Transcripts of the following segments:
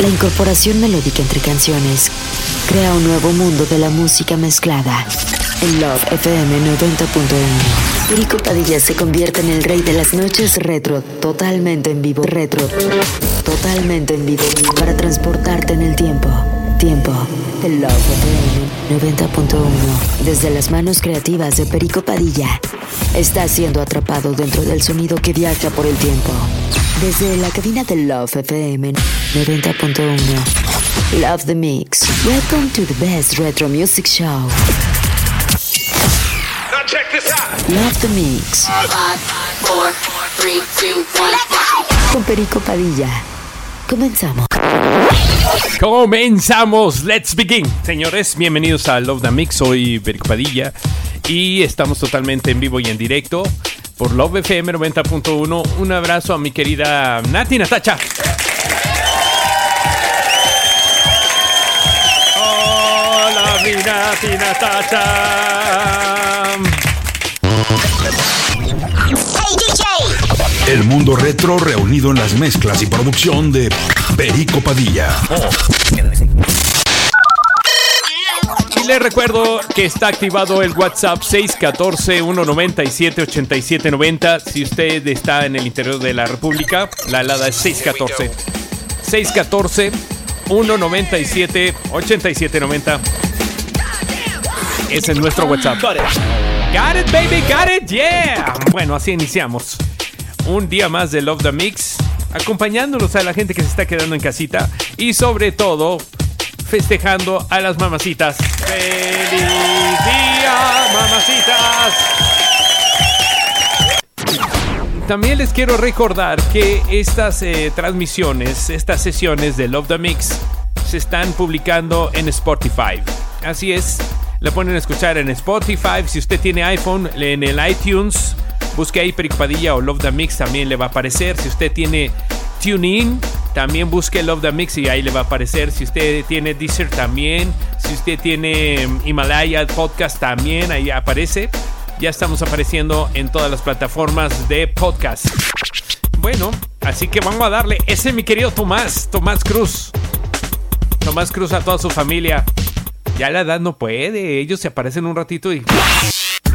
La incorporación melódica entre canciones crea un nuevo mundo de la música mezclada. En Love FM 90.1, Perico Padilla se convierte en el rey de las noches retro, totalmente en vivo. Retro, totalmente en vivo, para transportarte en el tiempo. Tiempo. El Love FM 90.1, desde las manos creativas de Perico Padilla, está siendo atrapado dentro del sonido que viaja por el tiempo. Desde la cabina de Love FM 90.1. Love the Mix. Welcome to the best retro music show. Now check this out. Love the Mix. Five, four, three, two, one. Con Perico Padilla. Comenzamos. Comenzamos, let's begin. Señores, bienvenidos a Love the Mix, soy Perico Padilla y estamos totalmente en vivo y en directo por Love FM 90.1. Un abrazo a mi querida Nati Natacha. Hola, mi Nati Natacha. El mundo retro reunido en las mezclas y producción de Perico Padilla. Y les recuerdo que está activado el WhatsApp 614-197-8790. Si usted está en el interior de la República, la alada es 614. 614-197-8790. Ese es nuestro WhatsApp. Got it, baby, got it, yeah. Bueno, así iniciamos. Un día más de Love the Mix, acompañándonos a la gente que se está quedando en casita y sobre todo festejando a las mamacitas. ¡Feliz día, mamacitas! También les quiero recordar que estas eh, transmisiones, estas sesiones de Love the Mix, se están publicando en Spotify. Así es, la pueden escuchar en Spotify. Si usted tiene iPhone, en el iTunes, busque ahí Perico Padilla o Love the Mix, también le va a aparecer. Si usted tiene TuneIn, también busque Love the Mix y ahí le va a aparecer. Si usted tiene Deezer, también. Si usted tiene mm, Himalaya Podcast, también ahí aparece. Ya estamos apareciendo en todas las plataformas de podcast. Bueno, así que vamos a darle. Ese es mi querido Tomás, Tomás Cruz. Tomás Cruz a toda su familia. Ya la edad no puede. Ellos se aparecen un ratito y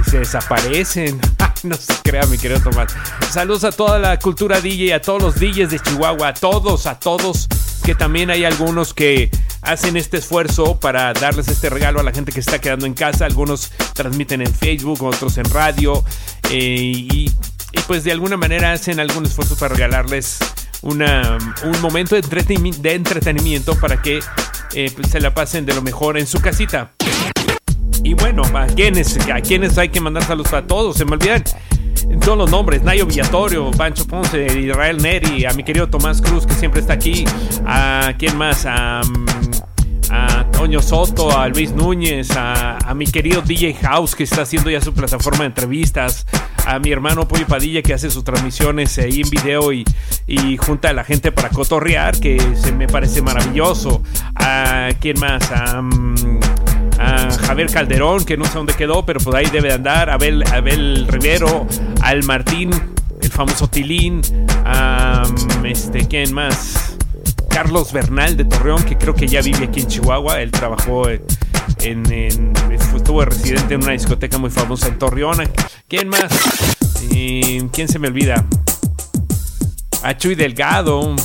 se desaparecen. no se crea, mi querido Tomás. Saludos a toda la cultura DJ, a todos los DJs de Chihuahua, a todos, a todos. Que también hay algunos que hacen este esfuerzo para darles este regalo a la gente que está quedando en casa. Algunos transmiten en Facebook, otros en radio. eh, y, pues de alguna manera hacen algún esfuerzo para regalarles una, un momento de entretenimiento para que eh, pues, se la pasen de lo mejor en su casita. Bueno, ¿a quiénes, a quiénes hay que mandar saludos a todos? Se me olvidan todos los nombres. Nayo Villatorio, Pancho Ponce, Israel Neri, a mi querido Tomás Cruz que siempre está aquí. ¿A quién más? A, mm, Toño Soto, a Luis Núñez, a, mi querido DJ House que está haciendo ya su plataforma de entrevistas, a mi hermano Pollo Padilla que hace sus transmisiones ahí en video y, y junta a la gente para cotorrear, que se me parece maravilloso. A quién más? A, mm, a Javier Calderón, que no sé dónde quedó, pero pues ahí debe de andar, a Abel, Abel Rivero, al Martín, el famoso Tilín, a este, ¿quién más? Carlos Bernal de Torreón, que creo que ya vive aquí en Chihuahua, él trabajó en, estuvo residente en una discoteca muy famosa en Torreón. ¿Quién más? Y, ¿Quién se me olvida? A Chuy Delgado,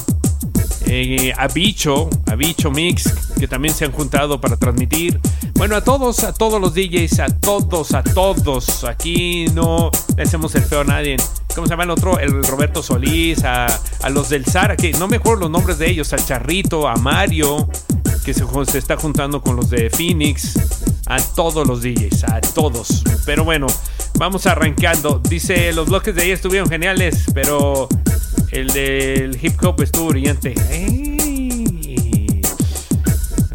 eh, a Bicho, a Bicho Mix, que también se han juntado para transmitir. Bueno, a todos, a todos los DJs, a todos, a todos. Aquí no le hacemos el feo a nadie. ¿Cómo se llama el otro? El Roberto Solís, a, a los del Zara, que no me acuerdo los nombres de ellos, al Charrito, a Mario, que se, se está juntando con los de Phoenix. A todos los DJs, a todos. Pero bueno, vamos arrancando. Dice, los bloques de ayer estuvieron geniales, pero el del hip hop estuvo brillante. ¡Ey!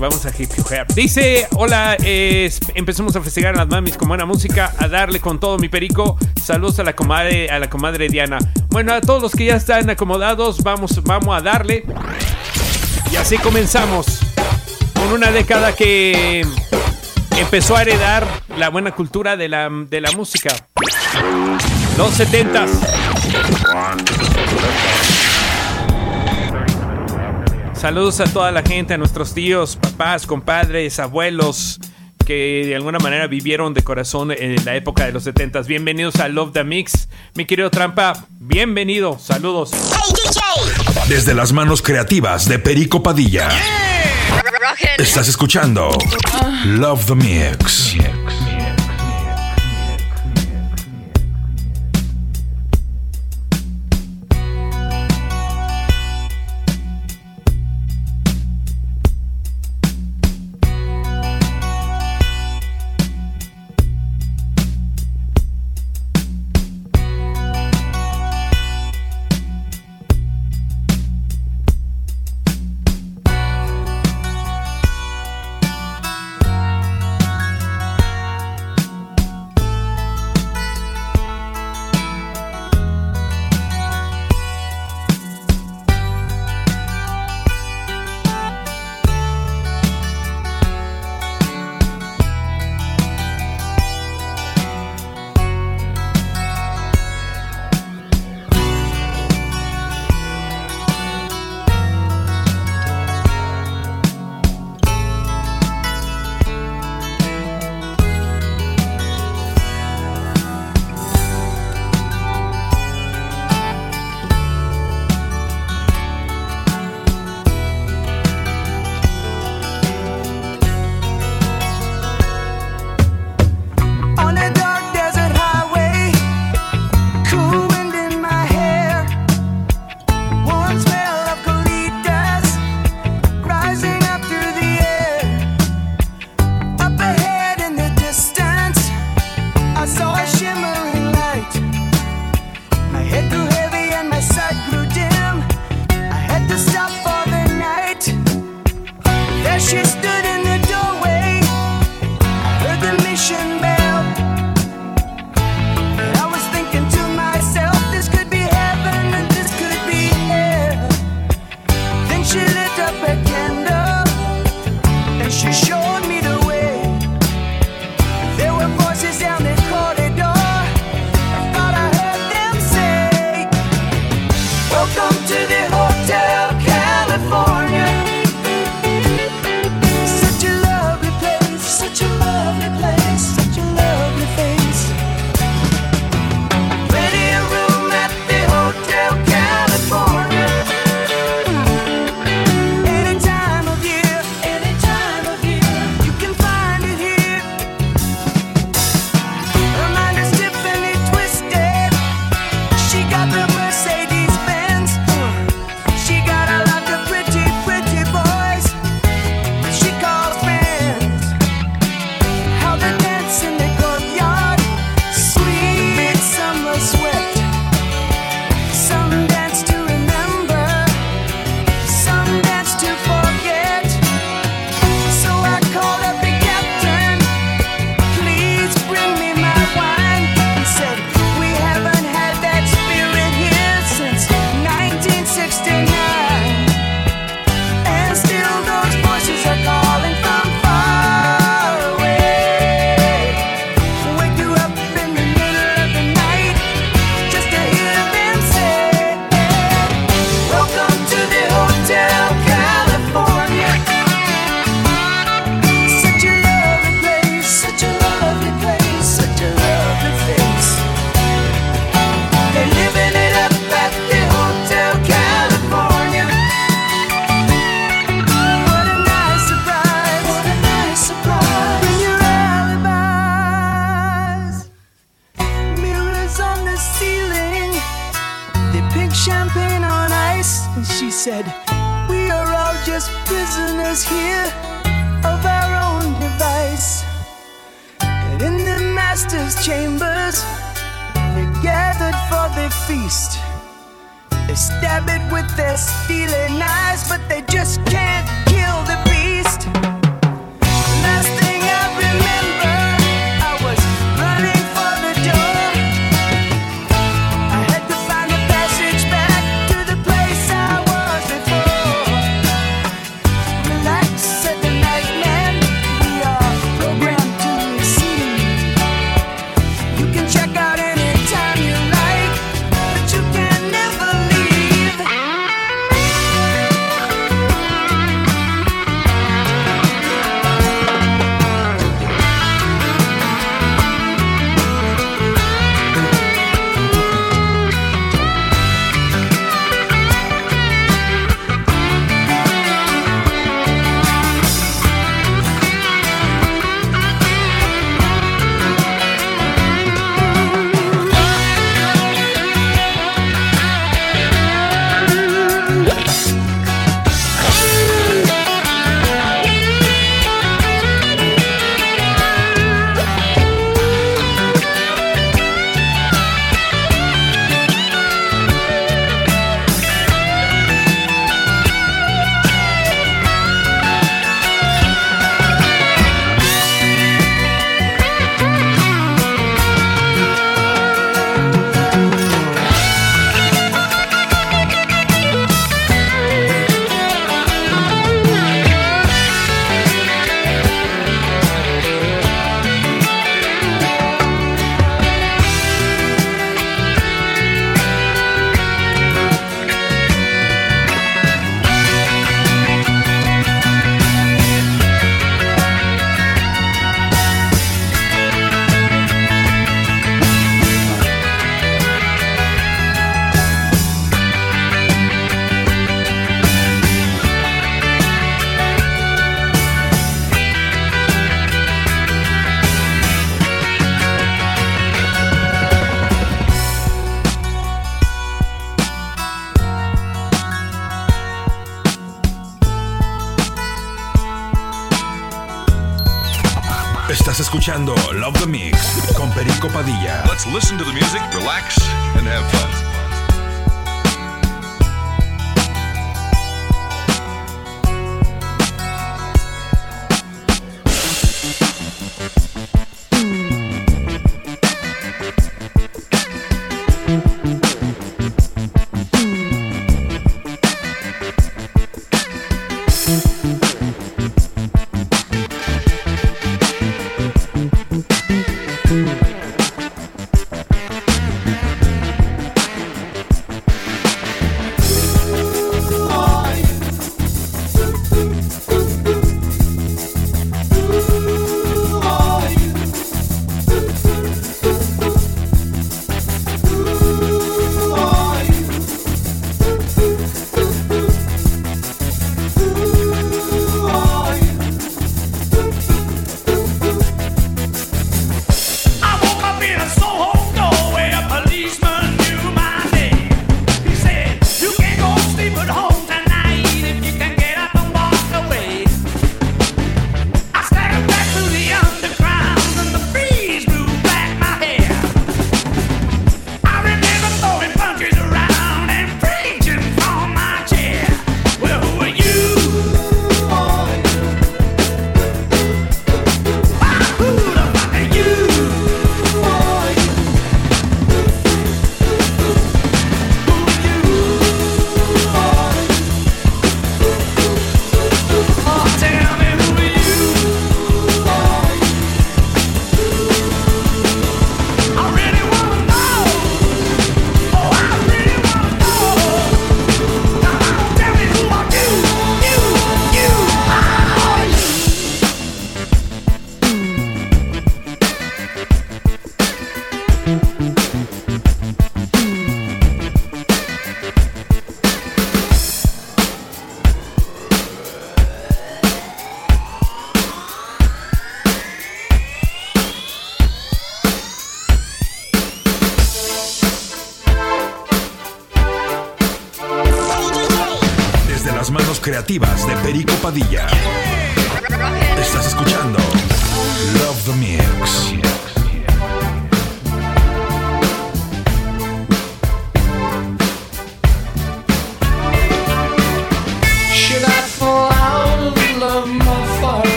Vamos a hip hop. Dice, hola, empecemos a festejar a las mamis con buena música, a darle con todo mi perico. Saludos a la comadre, a la comadre Diana. Bueno, a todos los que ya están acomodados, vamos, vamos a darle. Y así comenzamos con una década que empezó a heredar la buena cultura de la, de la música. Los 70s. Saludos a toda la gente, a nuestros tíos, papás, compadres, abuelos que de alguna manera vivieron de corazón en la época de los 70 Bienvenidos a Love the Mix. Mi querido Trampa, bienvenido. Saludos. Desde las manos creativas de Perico Padilla. Estás escuchando Love the Mix. escuchando Love the Mix con Perico Padilla. Let's listen to the music, relax, and have fun.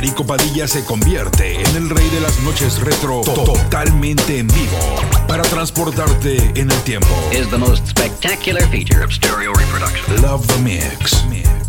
Perico Padilla se convierte en el rey de las noches retro to- totalmente en vivo para transportarte en el tiempo. is the most spectacular feature of stereo reproduction. Love the Mix. Mix, mix, mix,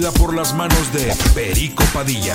por las manos de Perico Padilla.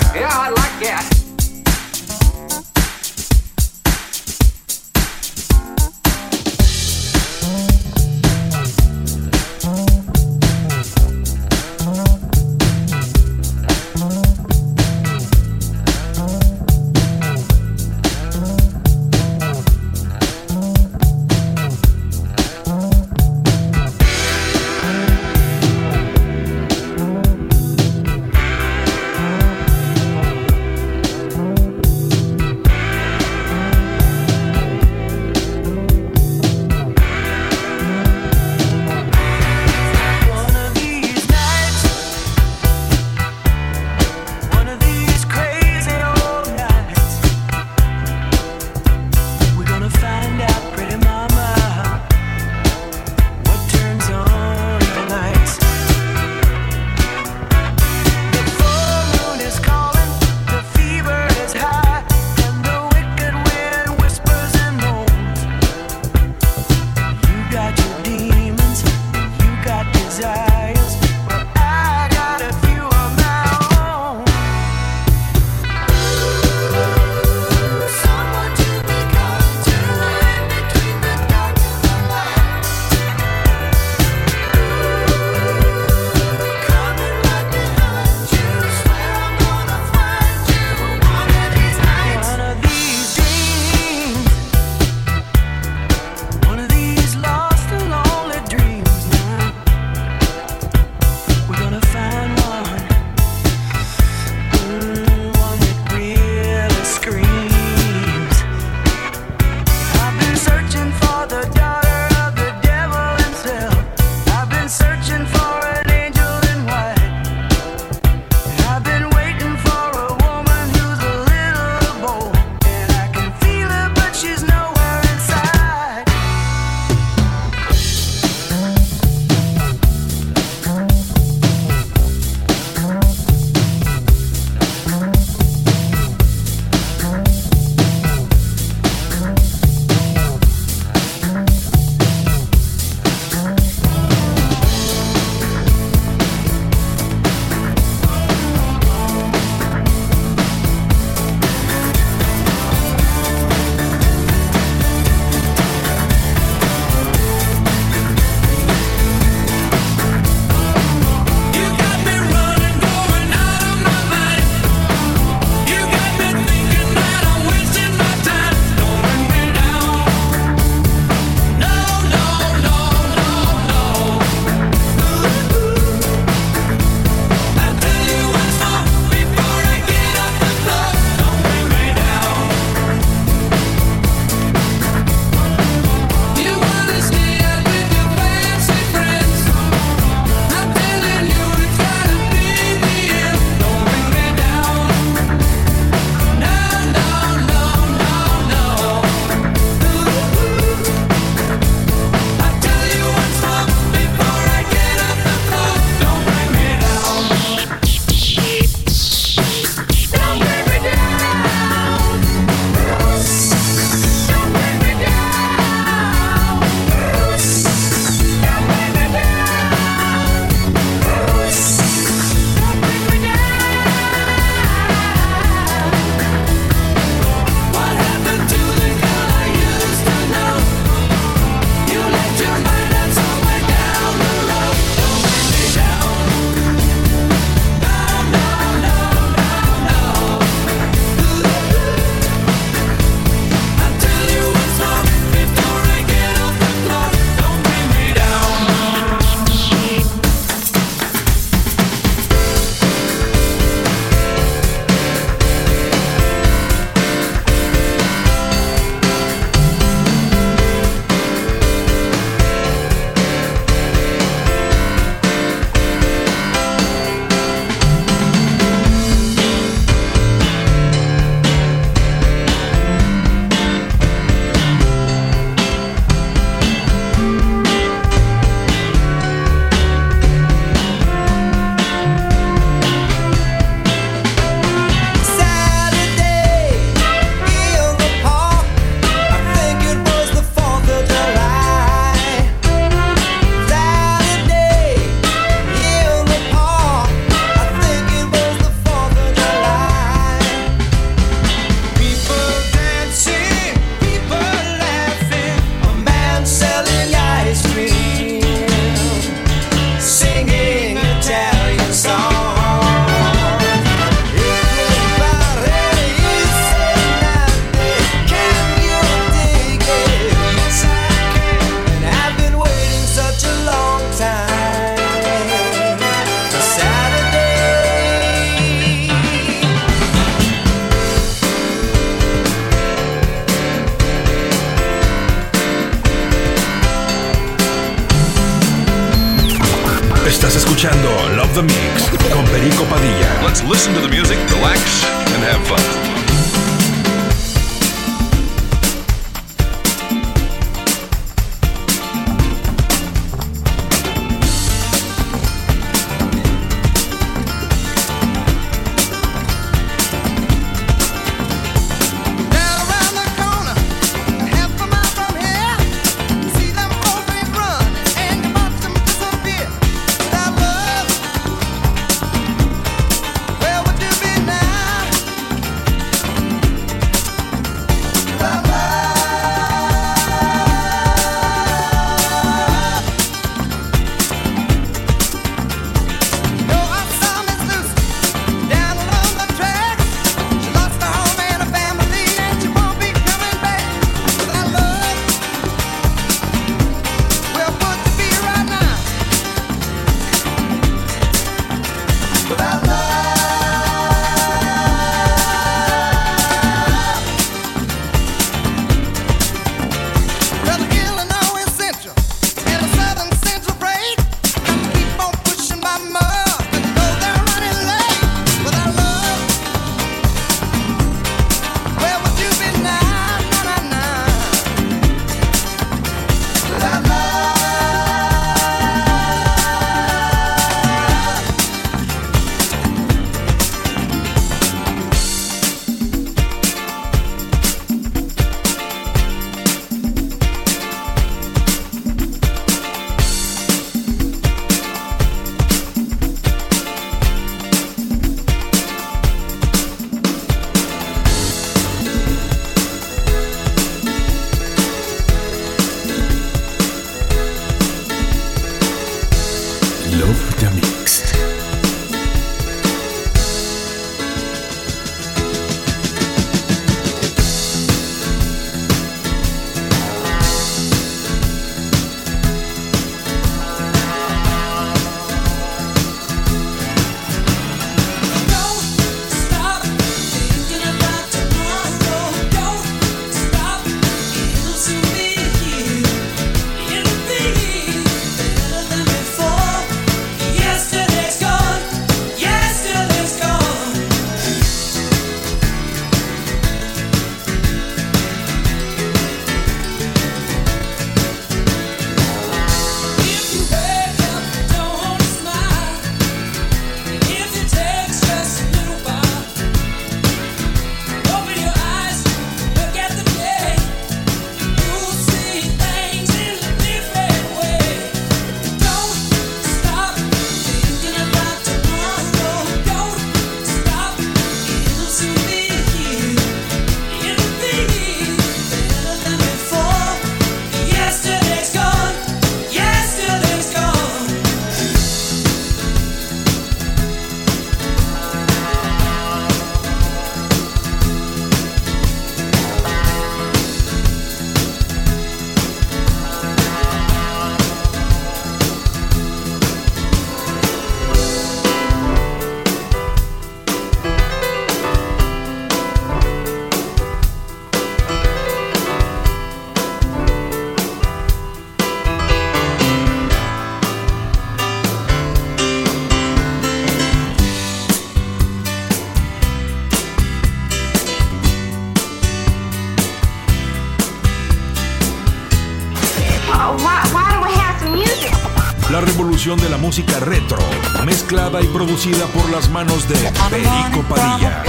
producida por las manos de Perico Padilla.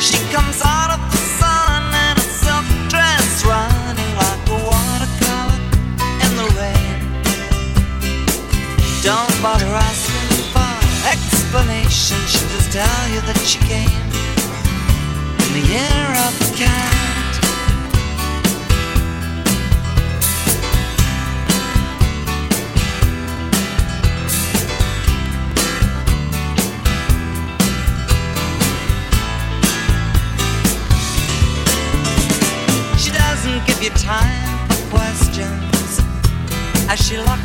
She comes out of the sun in a silk running like a watercolor in the rain. Don't bother asking for explanation. tell you that she came in the year of the cat. She doesn't give you time for questions as she locks.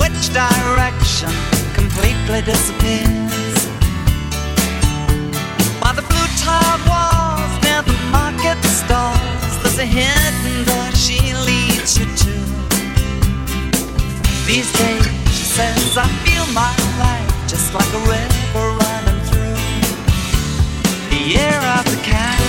which direction completely disappears. By the blue tile walls near the market stalls, there's a hidden door she leads you to. These days, she says, I feel my life just like a river running through the air of the cat.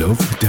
Love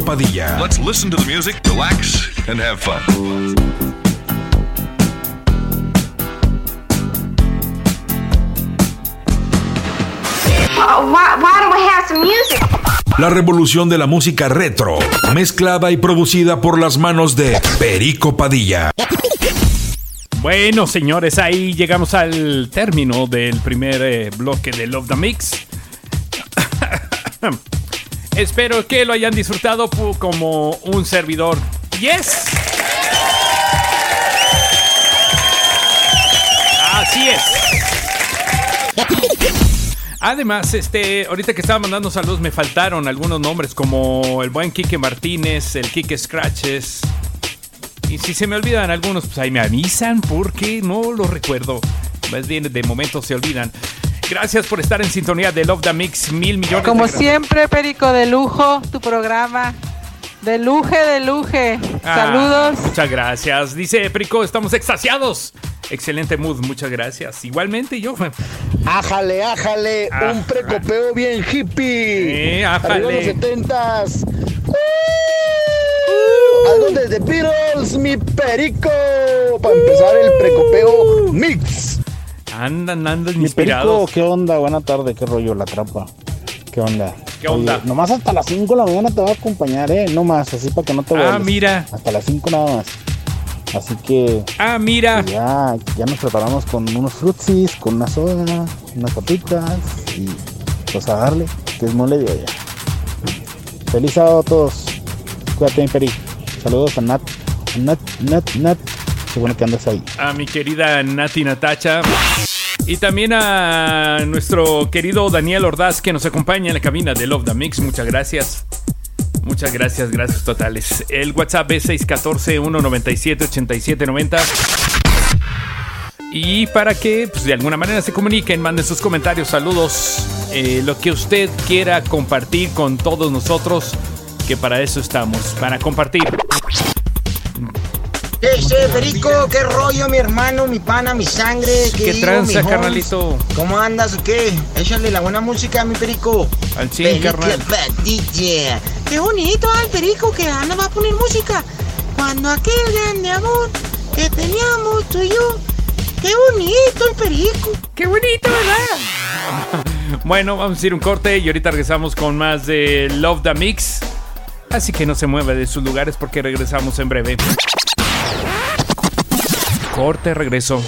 Padilla. Let's listen to the music, relax, and have fun. Why, why don't we have some music? La revolución de la música retro, mezclada y producida por las manos de Perico Padilla. Bueno, señores, ahí llegamos al término del primer eh, bloque de Love the Mix. Espero que lo hayan disfrutado como un servidor. ¡Yes! Así es. Además, este, ahorita que estaba mandando saludos, me faltaron algunos nombres como el buen Quique Martínez, el Quique Scratches. Y si se me olvidan algunos, pues ahí me avisan porque no los recuerdo. Más bien, de momento se olvidan. Gracias por estar en sintonía de Love the Mix. Mil millones Como de gracias. siempre, Perico de lujo, tu programa. De luje, de luje. Ah, Saludos. Muchas gracias. Dice Prico, estamos extasiados. Excelente mood, muchas gracias. Igualmente yo. Ájale, ájale, Ah, un precopeo bien hippie. Eh, ájale. Arriba los setentas. Algo desde Beatles, mi perico. Para empezar el precopeo mix. Andan, andan Mi perico, inspirados. ¿qué onda? Buena tarde, qué rollo la trampa. ¿Qué onda? ¿Qué onda? Oye, nomás hasta las 5 de la mañana te va a acompañar, ¿eh? No más, así para que no te Ah, vuelvas. mira. Hasta las 5 nada más. Así que. Ah, mira. pues ya, ya nos preparamos con unos frutsis, con una soda, unas papitas y pues a darle, que es mole de olla. Feliz sábado a todos. Cuídate, mi peri. Saludos a Nat. A Nat, Nat, Nat. Qué que andas ahí. a mi querida Nati Natacha. Y también a nuestro querido Daniel Ordaz que nos acompaña en la cabina de Love the Mix. Muchas gracias. Muchas gracias, gracias totales. El WhatsApp es 614-197-8790. Y para que pues, de alguna manera se comuniquen, manden sus comentarios, saludos, eh, lo que usted quiera compartir con todos nosotros, que para eso estamos, para compartir. Ese Perico, qué rollo, mi hermano, mi pana, mi sangre. ¿Qué digo, tranza, carnalito? ¿Cómo andas o qué? Échale la buena música, mi Perico. Al Perico carnal. Padilla. Qué bonito al perico que Ana va a poner música. Cuando aquel grande amor que teníamos tú y yo. Qué bonito el perico. Qué bonito, ¿verdad? Bueno, vamos a ir un corte y ahorita regresamos con más de Love the Mix. Así que no se mueva de sus lugares porque regresamos en breve. Corte, regreso.